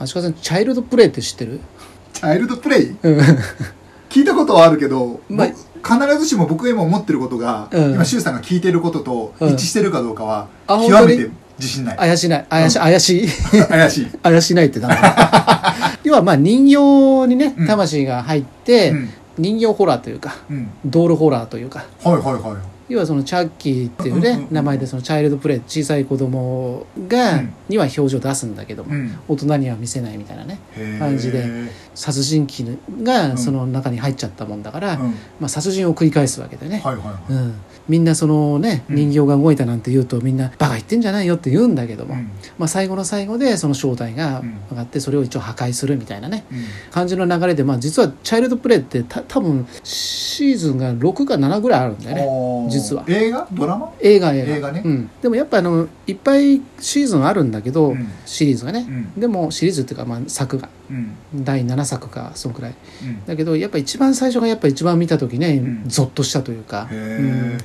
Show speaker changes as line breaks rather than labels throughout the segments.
足利さんチャイルドプレイって知ってる？
チャイルドプレイ？
うん。
聞いたことはあるけど、
まあ
僕必ずしも僕が今思ってることが、
うん。
今周さんが聞いてることと
うん。
一致してるかどうかは、
あ本当に？
極めて自信ない。
怪しない。怪し,、
うん。
怪しい。
怪しい、
怪しないってダメだ要はまあ人形にね
うん。
魂が入って、
うん。
人形ホラーというか
うん、
ドールホラーというか。
はいはいはい
要はそのチャッキーっていうね、名前でそのチャイルドプレイ小さい子供が、
うん。
には表情出すんだけども、
うん。
大人には見せないみたいなね感じで殺人鬼
うん。
がその中に入っちゃったもんだから、
うん。
まあ、殺人を繰り返すわけでね、うん、みんなそのね
うん。
人形が動いたなんて言うとみんなバカ言ってんじゃないよって言うんだけども、
うん。
まあ、最後の最後でその正体が
うん。
分かってそれを一応破壊するみたいなね
うん
感じの流れで、まあ、実はチャイルドプレイってた多分シーズンが6か7ぐらいあるんだよね実は。
映画？ドラマ？
映画映画。
映画ね。
うん、でもやっぱあのいっぱいシーズンあるんだけど、
うん。
シリーズがね、
うん。
でもシリーズっていうか、まあ、作が。
うん。
第7作かそのくらい。
うん。
だけどやっぱ一番最初がやっぱ一番見た時ね、
ん。
ゾッとしたというか、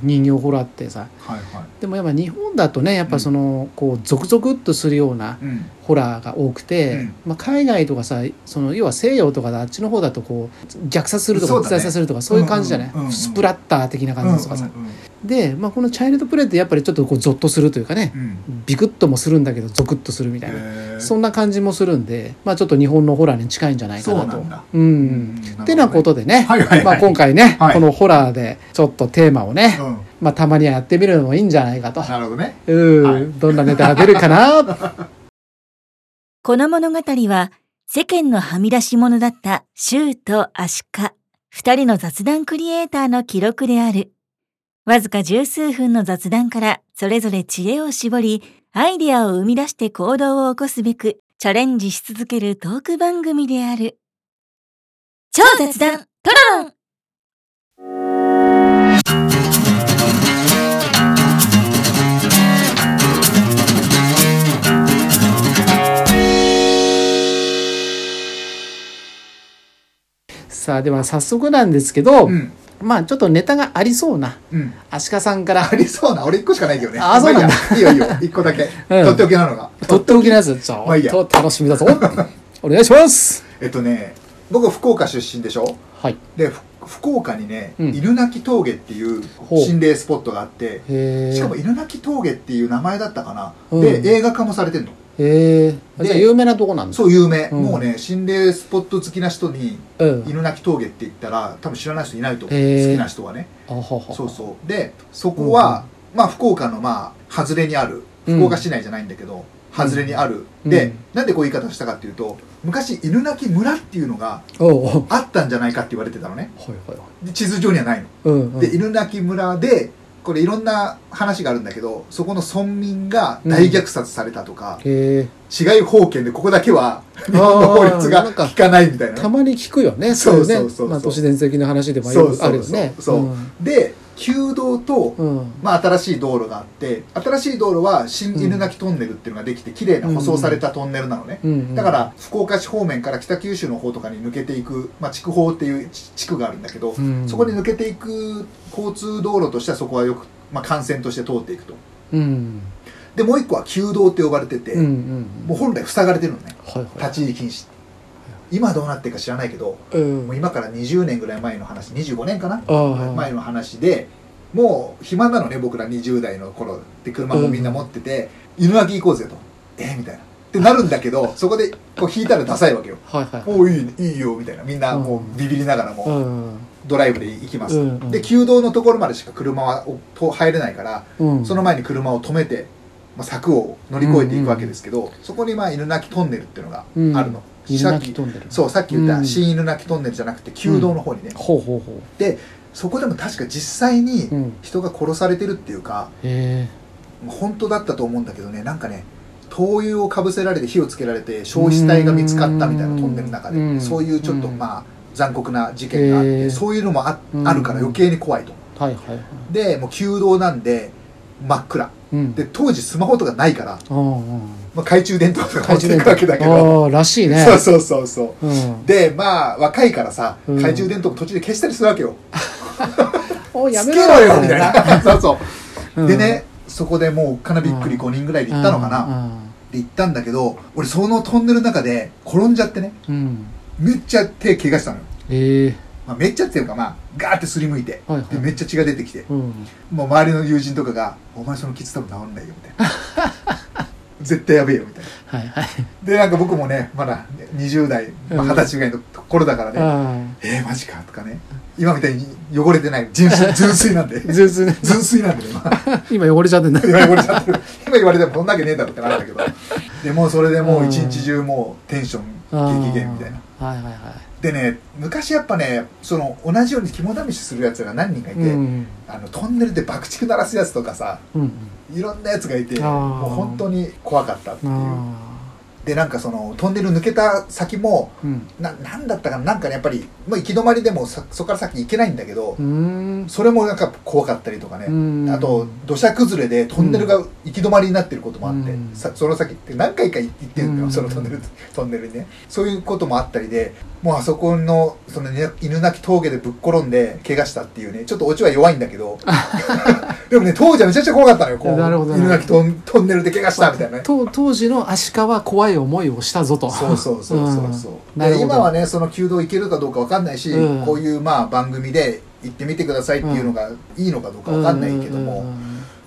人形ホラーってさ。
はいはい。
でもやっぱ日本だとねやっぱその、こうゾクゾクっとするような
うん。
ホラーが多くて、
うん。
まあ、海外とかさその要は西洋とかであっちの方だとこう虐殺するとか
そうだね。
伝えさせるとかそういう感じじゃない、
うんうんうんうん。
スプラッター的な感じとかさ、
うんうん
で、まあ、このチャイルドプレイってやっぱりちょっとこうゾッとするというかね、
うん。
ビクッともするんだけどゾクッとするみたいな、そんな感じもするんで、まあ、ちょっと日本のホラーに近いんじゃないかなと。
そうなんだ。
うん。
うん。
ってなことでね、
はいはいはい。
まあ、今回ね、
はい。
このホラーでちょっとテーマをね、
うん。
まあ、たまにはやってみるのもいいんじゃないかと。
なるほどね。
うん、
はい。
どんなネタが出るかな。
この物語は世間のはみ出し者だったシューとアシカ、二人の雑談クリエイターの記録である。わずか十数分の雑談からそれぞれ知恵を絞り、アイデアを生み出して行動を起こすべくチャレンジし続けるトーク番組である。超雑談トロロン
さあでは早速なんですけど、
うん
まあちょっとネタがありそうな
うん。
アシカさんから。
ありそうな。俺一個しかないけどね。
あそうなんだ。
まあいいや。いいよいいよ。一個だけ。
うん
とっておきなのが。
とっておきのやつ。ちょ
まあいいや。
っと楽しみだぞ。お願いします。
えっとね僕福岡出身でしょ？
はい。
でふ福岡にね、
うん。
犬鳴峠っていう
ほう。
心霊スポットがあって
へえ
しかも犬鳴峠っていう名前だったかな、
うん。
で映画化もされてんの
へえ
で
じゃあ有名なとこなんだ。
そう有名、
うん。
もうね心霊スポット好きな人に
うん。
犬鳴峠って言ったら多分知らない人いないと思う。
へー。
好きな人はね。
あはは
そうそう。でそこは、まあ福岡のまあ外れにある
うん。
福岡市内じゃないんだけど、外れにある、
うん。
で、
うん。
なんでこういう言い方をしたかっていうと昔犬鳴村っていうのがあったんじゃないかって言われてたのね。
はい
で地図上にはないの。
うんうん。
で犬鳴村でこれいろんな話があるんだけどそこの村民が大虐殺されたとか、
へえ
治外法権でここだけは日本の法律が効かないみたいな
たまに聞くよね
そう
いね。
そうそうそう
まあ都市伝説的な話でもよく
そうそうそうそうで旧道と、
うん。うん
まあ、新しい道路があって新しい道路は新犬鳴トンネルっていうのができて綺麗な舗装されたトンネルなのね、
うんうん
だから福岡市方面から北九州の方とかに抜けていく、まあ、筑豊っていう地地区があるんだけど、
うん。
そこに抜けていく交通道路としてはそこはよく、まあ、幹線として通っていくと。
うん。
でもう一個は旧道って呼ばれてて、
うんうん
もう本来塞がれてるのね。
はいはい。
立ち入り禁止今どうなってるか知らないけど
うん。
もう今から20年ぐらい前の話25年かな？前の話でもう暇なのね僕ら20代の頃で車もみんな持ってて、犬鳴行こうぜと。えみたいな。ってなるんだけどそこでこう引いたらダサいわけよ。
はいはい。
おおいいいいよみたいな。みんなもうビビりながら
う
も
ん。
ドライブで行きます、
うんうん。
で旧道のところまでしか車は入れないから、
うん。
その前に車を止めて、まあ、柵を乗り越えていくわけですけど、そこにまあ犬鳴トンネルっていうのがあるの、
犬
さっきそうさっき言った
うん。
新犬鳴トンネルじゃなくて旧道の方にね、
ほうほうほ
でそこでも確か実際に
ううん。
人が殺されてるっていうか、
へ
本当だったと思うんだけどねなんかね灯油をかぶせられて火をつけられて焼死体が見つかったみたいなトンネルの中で、
うん。
そういうちょっと
うん。
まあ残酷な事件があって、そういうのもあ,、
うん。
あるから余計に怖いと。
えはいはいはい。
でもう旧道なんで真っ暗。
うん。
で当時スマホとかないから、まあ、懐中電灯とか持ってくわけだけど。
らしいね。
そうそうそうそう。
うん。
でまあ若いからさ
うん。
懐中電灯も途中で消したりするわけよ、
おや
つけ
めろ
ろよみたいな。そうそう、
うん。
でねそこでもうかなびっくり5人ぐらいで行ったのかな、
うん。うん。
行ったんだけど俺そのトンネルの中で転んじゃってね
うん。
めっちゃ手怪我したのよ、
ええ
まあ、めっちゃっていうかまあガーってすりむいて、
はいはい。
でめっちゃ血が出てきて
うん。
もう周りの友人とかが「お前その傷多分治んないよ」みたいな 絶対やべえよみたいな。
はいはい。
でなんか僕もねまだ20代まあ
うん。
二十歳ぐらいの頃だからね、
あ
えー、マジかとかね。今みたいに汚れてない。純粋純粋なんで。
あ全然ね
純粋なんでね今
今汚れちゃってんだ。
今汚れちゃってる。今言われてもそんなわけねえだろってなるんだけど。でもうそれでもう一日中もうテンション激減みたいな。
はいはいはい
でね昔やっぱねその同じように肝試しするやつが何人かいて、
うん。
あのトンネルで爆竹鳴らすやつとかさ
うん。
いろんなやつがいてもう本当に怖かったっていう。
あ
でなんかそのトンネル抜けた先も
ーうん。
ななんだったかななんかねやっぱりもう行き止まりでもさそこから先行けないんだけど、それもなんか怖かったりとかね、
うん。
あと土砂崩れでトンネルが行き止まりになってることもあって、
うん。
さその先って何回か行ってるんだよ、
うん。
そのトンネルトンネルにね。そういうこともあったりでもうあそこのその、ね、犬鳴峠でぶっ転んで怪我したっていうねちょっとオチは弱いんだけど。でもね当時はめちゃくちゃ怖かったのよこう。犬鳴トントンネルで怪我したみたいなね。
当当時の足利は怖い思いをしたぞと。
そうそうそう。そうそう、
ん
で今はねその弓道行けるかどうかわかんないし、
うん。
こういうまあ番組で行ってみてくださいっていうのがいいのかどうかわかんないけども、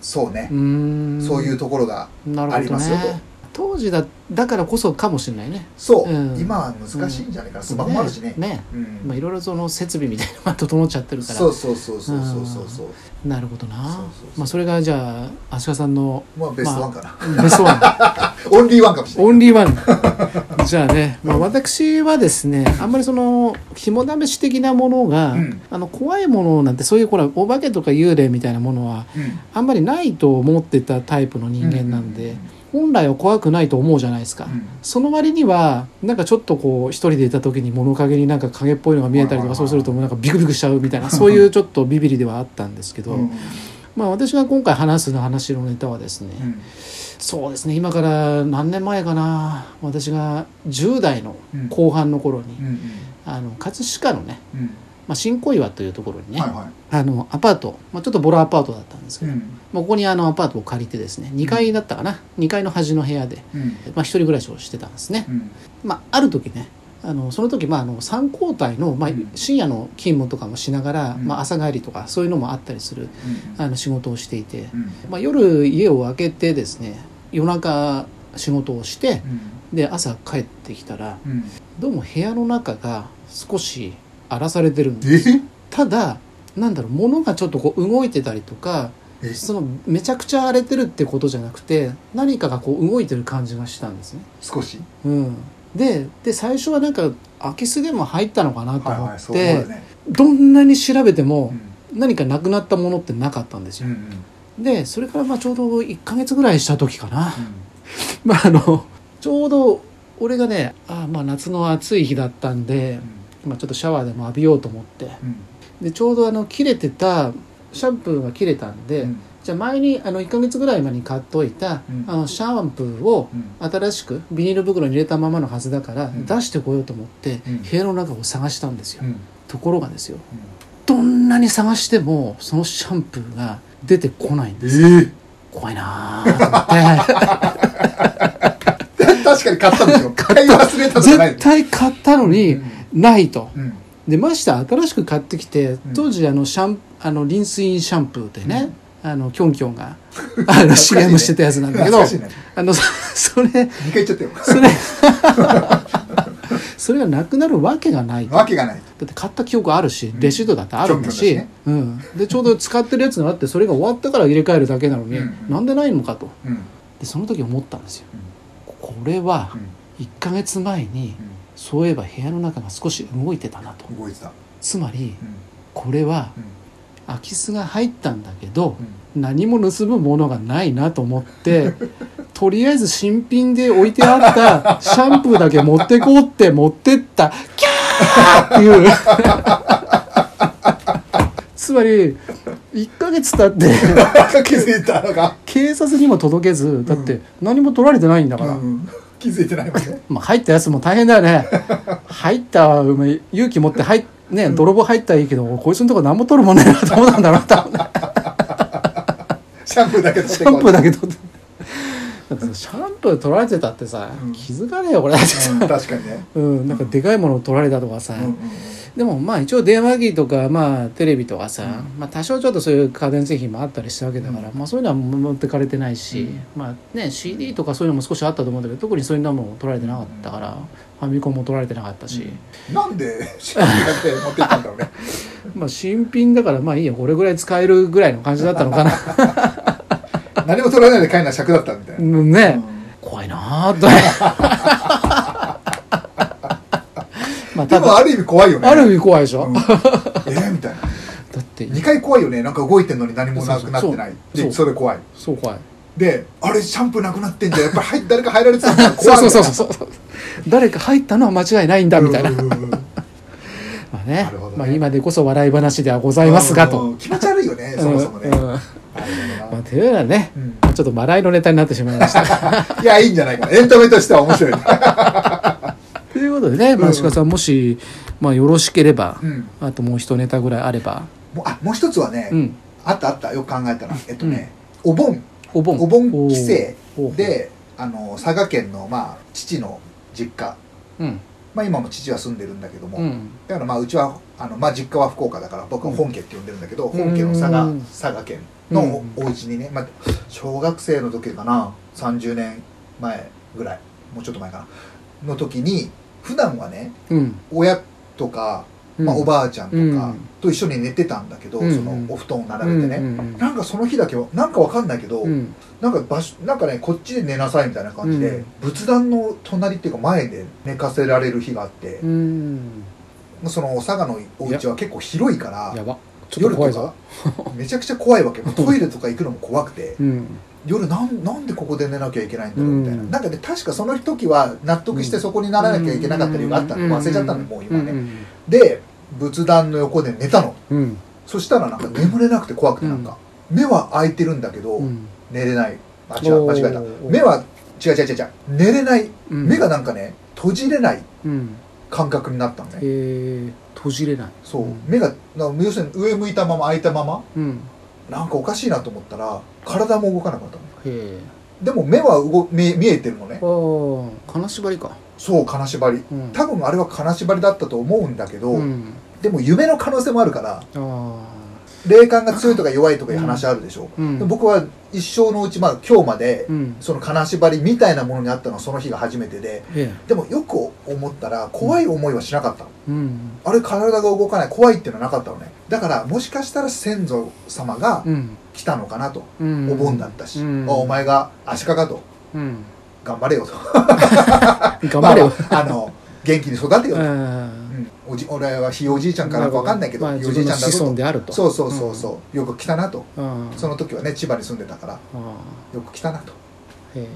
そうね。
う、ん。
そういうところがありますよと。
ね当時だだからこそかもしれないね。
そう、
うん。
今は難しいんじゃないかな、スマホもあるしね。
ね。
うん。
まあいろいろその設備みたいなのが整っちゃってるから。
そうそうそうそうそうそうそう
なるほどな。まあそれがじゃあ足利さんの
まあベストワンかな、
まあベストワン。
オンリーワンかもしれない。
オンリーワンじゃあね、まあ、私はですねあんまりその肝試し的なものが、
うん。
あの怖いものなんてそういうほらお化けとか幽霊みたいなものは
うん。
あんまりないと思ってたタイプの人間なんで、本来は怖くないと思うじゃないですか、
うん。
その割にはなんかちょっとこう一人でいた時に物陰になんか影っぽいのが見えたりとかそうするともうなんかビクビクしちゃうみたいな そういうちょっとビビりではあったんですけど、
うん。
まあ私が今回話すの話のネタはですね、
うん。
そうですね今から何年前かな。私が10代の後半の頃に、あの葛飾のね、
うん。
まあ、新小岩というところにね、
はいは
あのアパート、まあ、ちょっとボロアパートだったんですけど、
いうん
まあ、ここにあのアパートを借りてですね2階だったかな？2階の端の部屋で、
うん。
まあ、一人暮らしをしてたんですね、
うん。
まあ、ある時ねあのその時、まあ、あの3交代の、まあ
うん、
深夜の勤務とかもしながら、
うん。
まあ、朝帰りとかそういうのもあったりする
うん。
あの仕事をしていて、
うん。
まあ、夜家を空けてですね夜中仕事をして
うん。
で朝帰ってきたら
うん。
どうも部屋の中が少し荒らされてるんです。
え？
ただなんだろう物がちょっとこう動いてたりとか
え
そのめちゃくちゃ荒れてるってことじゃなくて何かがこう動いてる感じがしたんですね。
少し？
うん、でで最初はなんか空き巣でも入ったのかなと思っ
はいはいね。
どんなに調べても
うん。
何かなくなったものってなかったんですよ。
うんうん。
でそれからまあちょうど1ヶ月ぐらいした時かな。
うん。
まああのちょうど俺がねあまあ夏の暑い日だったんで、まあ、ちょっとシャワーでも浴びようと思って。
うん。
でちょうどあの切れてたシャンプーが切れたんで、
うん。
じゃあ前にあの1ヶ月ぐらい前に買っといた、
うん。
あのシャンプーを
うん。
新しくビニール袋に入れたままのはずだから
ん。
出してこようと思って
うん。
部屋の中を探したんですよ、
うん。
ところがですよ。どんなに探してもそのシャンプーが出てこないんです。
ええ。
怖いなーと思って。
確かに買ったんでしょ買い忘れた
絶対買ったのにないと。
うん
でまして新しく買ってきて
ん。
当時あのシャンあのリンスインシャンプーでね、あのキョンキョンがあの CM してたやつなんだけど、あのそそれ
2回言っちゃったよ。
それ それがなくなるわけがないだ
わけがない。
って買った記憶あるしレシートだってあるんだし、
ね。
うん、でちょうど使ってるやつがあってそれが終わったから入れ替えるだけなのに、
うん。
なんでないのかと。
うん。
でその時思ったんですよ、これは1ヶ月前にそういえば部屋の中が少し動いてたなと。
うん動いてた。
つまり
うん。
これは
うん。
空き巣が入ったんだけど
うん。
何も盗むものがないなと思って とりあえず新品で置いてあったシャンプーだけ持ってこうって持ってった。キャーっていう。つまり1ヶ月経って
気づいたのが
警察にも届けずだって何も取られてないんだから、
うん気づいてないもんね
まあ、入ったやつも大変だよね。入った勇気持って入っね泥棒入ったらいいけどこいつのとこ何も取るもんねえなと思ったんだろう多分。ね
シャンプーだけ取って
シャンプーだけ取って。シャンプ撮られてたってさ、
うん。
気づかねえよこれ。
うん確かにね。
うん、なんかでかいものを撮られたとかさ、
うんうん
でもまあ一応電話機とかまあテレビとかさ、
うん。
まあ多少ちょっとそういう家電製品もあったりしたわけだから、まあそういうのは持ってかれてないし、
うん。
まあね CD とかそういうのも少しあったと思うんだけど特にそういうのも撮られてなかったから、ファミコンも撮られてなかったし、
なんで新品買って持ってったんだろうね。
まあ新品だからまあいいよこれぐらい使えるぐらいの感じだったのかな。
何も取らないで帰るのは尺だったみたいな、
うんね、
うん
怖いなーと まあただ
でもある意味怖いよね。
ある意味怖いでしょ、
うん。
だ
えーみたいな。
って。
2回怖いよね。なんか動いてんのに何もなくなってない。
そうそう
でそれ怖い。
そう怖い。
であれシャンプーなくなってんじゃん。やっぱり入誰か入られてたんだ。
そう
怖い
そうそうそう誰か入ったのは間違いないんだみたいな、
うんうんうん
まあね。
ね。
まあ、今でこそ笑い話ではございますがと。
うん。気持ち悪いよねそもそもね、
うん。うんまあ、というのはね、
どな
まあちょっと笑いのネタになってしまいました。
う んいやいいんじゃないかな。エンタメとしては面白い、
ことでね、まあ、
うん
鹿さんもし、まあ、よろしければ、
うん、
あともう一ネタぐらいあれば、
もうあもう一つはね、
うん、
あったあった。よく考えたら。えっとね、お盆。
お盆。
お盆帰省であの佐賀県のまあ父の実家。
うん、
まあ今も父は住んでるんだけども、
うん、
だからまあうちはあの、まあ、実家は福岡だから僕は本家って呼んでるんだけど、
うん。
本家の佐賀
うん。
佐賀県の
うん。
お家にね、まあ、小学生の時かな。30年前ぐらい。もうちょっと前かな。の時に普段はね
うん、
親とか、まあ、おばあちゃんとか
うん。
と一緒に寝てたんだけど、
うん。
そのお布団を並べてね、
うん
なんかその日だけはなんかわかんないけど、
うん、
なんか場所なんかねこっちで寝なさいみたいな感じで、
うん。
仏壇の隣っていうか前で寝かせられる日があって、
うん、
その佐賀のお家は結構広いから
やば。ちょっと怖いぞ。
めちゃくちゃ怖いわけ。トイレとか行くのも怖くて。
うん、
夜なんなんでここで寝なきゃいけないんだろうみたいな、
うん。
なんかね確かその時は納得してそこにならなきゃいけなかった理由があったの、忘れちゃったのもう今ね、
うん、
で仏壇の横で寝たの。
うん、
そしたらなんか眠れなくて怖くてなんか、目は開いてるんだけど、
うん、
寝れない。あ違う間違えた。目は違う違う違う。違う寝れない、
うん。
目がなんかね閉じれない
うん、
感覚になったのね、
えー、閉じれない。
そう、
ん。
目がな要するに上向いたまま開いたまま
うん、
なんかおかしいなと思ったら体も動かなかったの。
へ
でも目は動見見えてるのね。
え。ああ、金縛りか。
そう金縛り。
うん、
多分あれは金縛りだったと思うんだけど、
うん、
でも夢の可能性もあるから
ああ、
霊感が強いとか弱いとかいう話あるでしょ、
うん。
で僕は一生のうちまあ今日まで、
うん、
その金縛りみたいなものにあったのはその日が初めてで
え
でもよく思ったら怖い思いはしなかったの、
え、うん、
あれ体が動かない怖いっていうのはなかったのね。だからもしかしたら先祖様が
うん、
来たのかなと、
うん、
お盆だったし、お前が足利かと
うん、
頑張れよと。
頑張れよ。
まあまああの元気に育てよと、
うん。
うんおじ俺はひいおじいちゃんからか分かんないけど、
まあ、
ひいおじいちゃんだぞ
であると。
そうそうそうそう、よく来たなと。
うん。
その時はね千葉に住んでたから
あ
よく来たなと。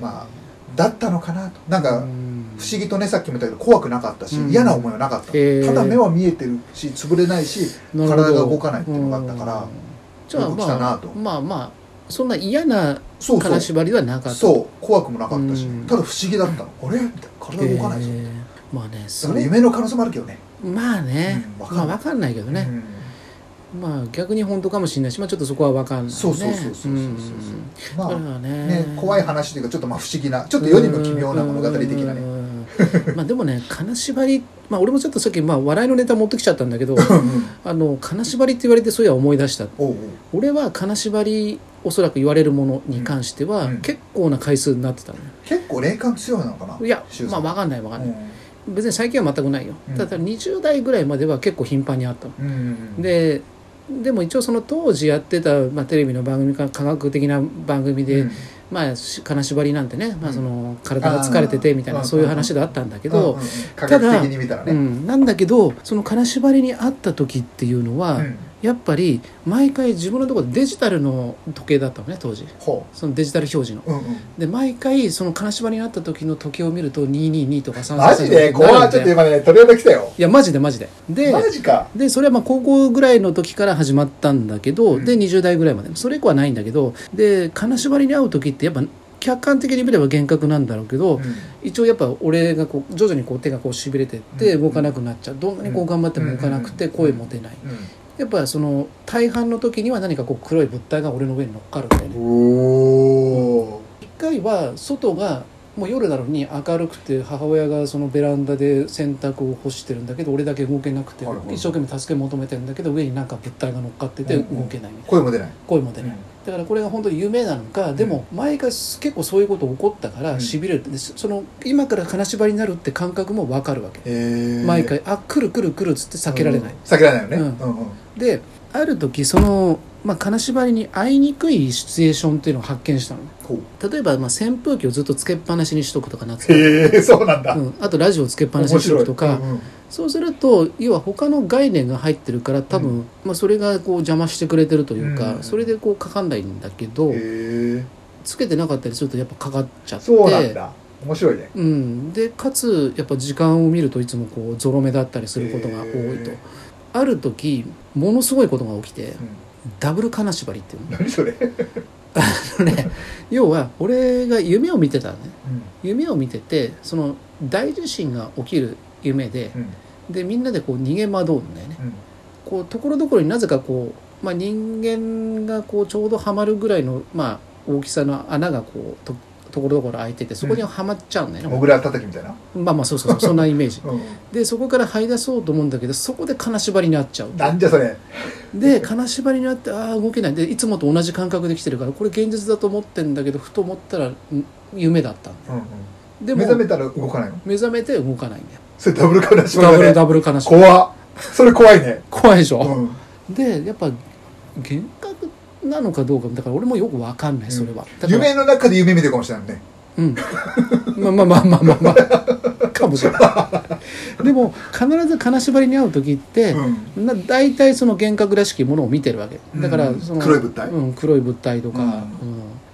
まあだったのかなと。なんか
うん。
不思議とねさっきも言ったけど怖くなかったし、
うん。
嫌な思いはなかった、ただ目は見えてるし潰れないし体が動かないっていうのがあったから
うん。じゃあまあ
なと。
まあまあそんな嫌な金縛りではなかった。
そう。怖くもなかったし、
うん。
ただ不思議だったの。あれ？みたいな。体動かないぞ、
まあね
だ
それ
夢の可能性もあるけどね
まあね、
うん
まあわかんないけどね、
うん。
まあ逆に本当かもしれないしまあちょっとそこはわかんないね。
そうそうそうそうそうそう。
うん。
まあ
ね。
ね怖い話というかちょっとまあ不思議なちょっと世にも奇妙な物語的なね。
ねまあでもね金縛りまあ俺もちょっとさっきまあ笑いのネタ持ってきちゃったんだけどあの金縛りって言われてそういや思い出した俺は金縛りおそらく言われるものに関しては、
うん。
結構な回数になってたのよ。
結構霊感強いのかない
やまあ分かんない分かんない、
うん
別に最近は全くないよ、
うん。
ただ20代ぐらいまでは結構頻繁にあったの、
うん
ででも一応その当時やってた、まあ、テレビの番組か科学的な番組で、
うん。
まあし金縛りなんてね、まあ、
うん。
その体が疲れててみたいなそういう話があったんだけど
うん、科学的に見たらね。
うん、なんだけどその金縛りにあった時っていうのは、
うん
やっぱり毎回自分のところでデジタルの時計だったのね当時。
ほ
そのデジタル表示の。
ううんうん。
で毎回その金縛りにあった時の時計を見ると222とか333
マジで？怖いちょっと今ね鳥肌来たよ
いやマジでマジでで
マジか
でそれはまあ高校ぐらいの時から始まったんだけど、
うん
で20代ぐらいまでそれ以降はないんだけどで金縛りに会う時ってやっぱ客観的に見れば幻覚なんだろうけど、
うん
一応やっぱ俺がこう徐々にこう手がこうしびれてって
うん
動かなくなっちゃうどんなにこう頑張っても動かなくて
うん
声も出ない
うん
やっぱその大半の時には何かこう黒い物体が俺の上に乗っかるんだよね
おお
一回は外がもう夜なのに明るくて母親がそのベランダで洗濯を干してるんだけど俺だけ動けなくて一生懸命助け求めてるんだけど上になんか物体が乗っかってて動けないみたいな。
声も出ない。
声も出ないだからこれが本当に夢なのかでも前が結構そういうこと起こったから
うん。
しびれる。でその今から金縛りになるって感覚も分かるわけ。毎回「あ来る来る来る」っつって避けられない、
避けられないよね。
うん。
うんうん。
である時その、まあ、金縛りに会いにくいシチュエーションっていうのを発見したの。例えばまあ扇風機をずっとつけっぱなしにしとくとか夏場
へえそうなんだ。
うん、あとラジオをつけっぱなしにしとくとか、
うん
そうすると要は他の概念が入ってるから多分、
うん。
まあ、それがこう邪魔してくれてるというか、
うん。
それでこうかかんないんだけど、つけてなかったりするとやっぱかかっちゃって。
そうなんだ。面白いね。
うん、でかつやっぱ時間を見るといつもこうゾロ目だったりすることが多いと。ある時ものすごいことが起きて
うん。
ダブル金縛りっていうの。
何それ。
ね要は俺が夢を見てたのね。
うん。
夢を見ててその大地震が起きる夢で
うん。
でみんなでこう逃げ惑うんだよね。
うん。
こうところどころになぜかこう、まあ、人間がこうちょうどはまるぐらいの、まあ、大きさの穴がこうとところどころ開いててそこにはまっちゃうんだよね、
モグラ叩きみたいな？
まあまあそうそうそうそんなイメージ。
うん。
でそこから這い出そうと思うんだけどそこで金縛りになっちゃう。
なんじゃそれ。
で金縛りになってああ動けない。でいつもと同じ感覚で来てるからこれ現実だと思ってんだけどふと思ったらん夢だったの
うんうん。
でも
目覚めたら動かないの？
目覚めて動かないんだよ
それダブルカラシだね。
ダブルダブル金縛り。
怖っ。それ怖いね。
怖いでしょ、
うん。
でやっぱ幻覚なのかどうかだから俺もよくわかんないそれは、だから
夢の中で夢見てるかもしれないね。
うん。まあまあまあまあまあまあ。かもしれない。でも必ず金縛りに遭う時って、
うん。
な大体その幻覚らしきものを見てるわけ。だから
うん。
その、
黒い物体？
うん、黒い物体とか、
うん。
うん。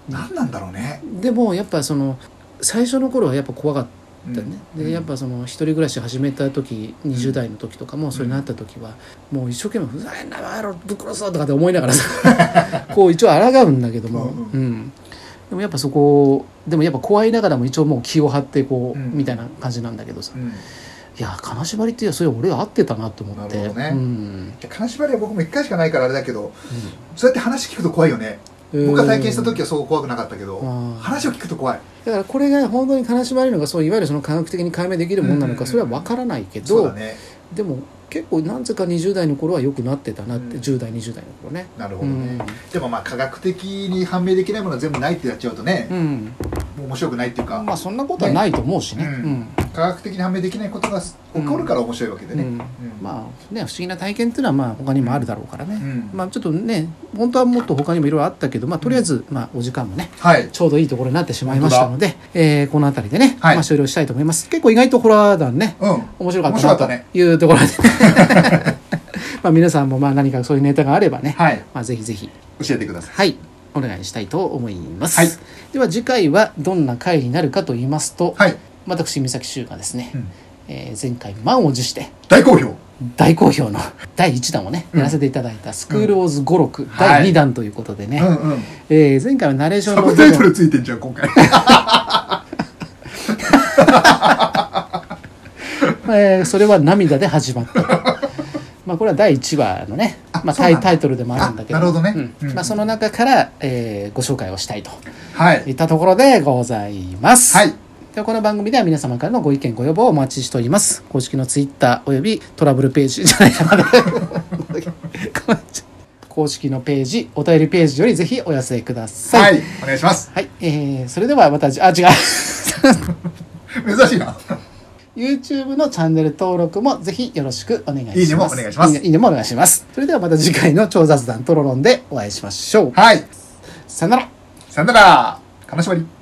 何なんだろうね。
でもやっぱその最初の頃はやっぱ怖かっね、
うん。
でやっぱその一人暮らし始めた時20代の時とかもそれになった時はもう一生懸命「ふざけんなバカ野郎ぶっ殺そう」とかって思いながらさ こう一応抗うんだけども、
う。
うん。でもやっぱそこでもやっぱ怖いながらも一応もう気を張ってこう、
うん。
みたいな感じなんだけどさ。
うん。
いや金縛りってそれ俺は合ってたなと思って。
ね。
うん。
金縛りは僕も一回しかないからあれだけどそうやって話聞くと怖いよね。
うん
僕が体験した時はそう怖くなかったけど
うん
話を聞くと怖い。
だからこれが本当に金縛りのがそういわゆるその科学的に解明できるものなのか
うん。
それは分からないけど、
ね。
でも結構なぜか20代の頃は良くなってたなって、
うん。
10代20代の頃ね。
なるほどね。でもまあ科学的に判明できないものは全部ないってやっちゃうとね。
うん、
面白くないっていうか
まあそんなことはないと思うしね。
科学的に判明できないことが起こるから面白いわけでね。
まあね不思議な体験っていうのはまあ他にもあるだろうからね、
うん。
まあちょっとね本当はもっと他にもいろいろあったけどまあとりあえず、まあお時間もね
はい。
ちょうどいいところになってしまいましたので、えーこの辺りでね、
はい。
まあ、終了したいと思います。結構意外とホラー団ね
うん。
面白かったなというところで、まあ皆さんもまあ何かそういうネタがあればね、
はい。
まあ、ぜひぜひ。
教えてください。
はいお願いしたいと思います、
はい。
では次回はどんな回になるかと言いますと、
はい。
私三崎修がですね、
うん。
えー前回満を持して
大好評。
大好評の第1弾をね、
うん。
やらせていただいた「スクール・オーズ語録」
はい
第2弾ということでね、
うんうん。
えー前回はナレーションの
サブタイトルついてんじゃん今回。
えーそれは涙で始まったとまあこれは第1話のねまあ、タイタイトルでもあるんだけどまあ、その中から、えーご紹介をしたいと
はい
いったところでございます。
はい
ではこの番組では皆様からのご意見ご要望をお待ちしております。公式のツイッターおよびトラブルページじゃないかな。公式のページ、お便りページよりぜひお寄せくださ。
はいいお願いします
はい。えー、それではまたじ、あ、違う。
珍しいな
YouTube のチャンネル登録もぜひよろしくお願いします。
いいねもお願いします
いいねもお願いします。それではまた次回の超雑談トロロンでお会いしましょう。
はい
さよなら。
さよなら金縛り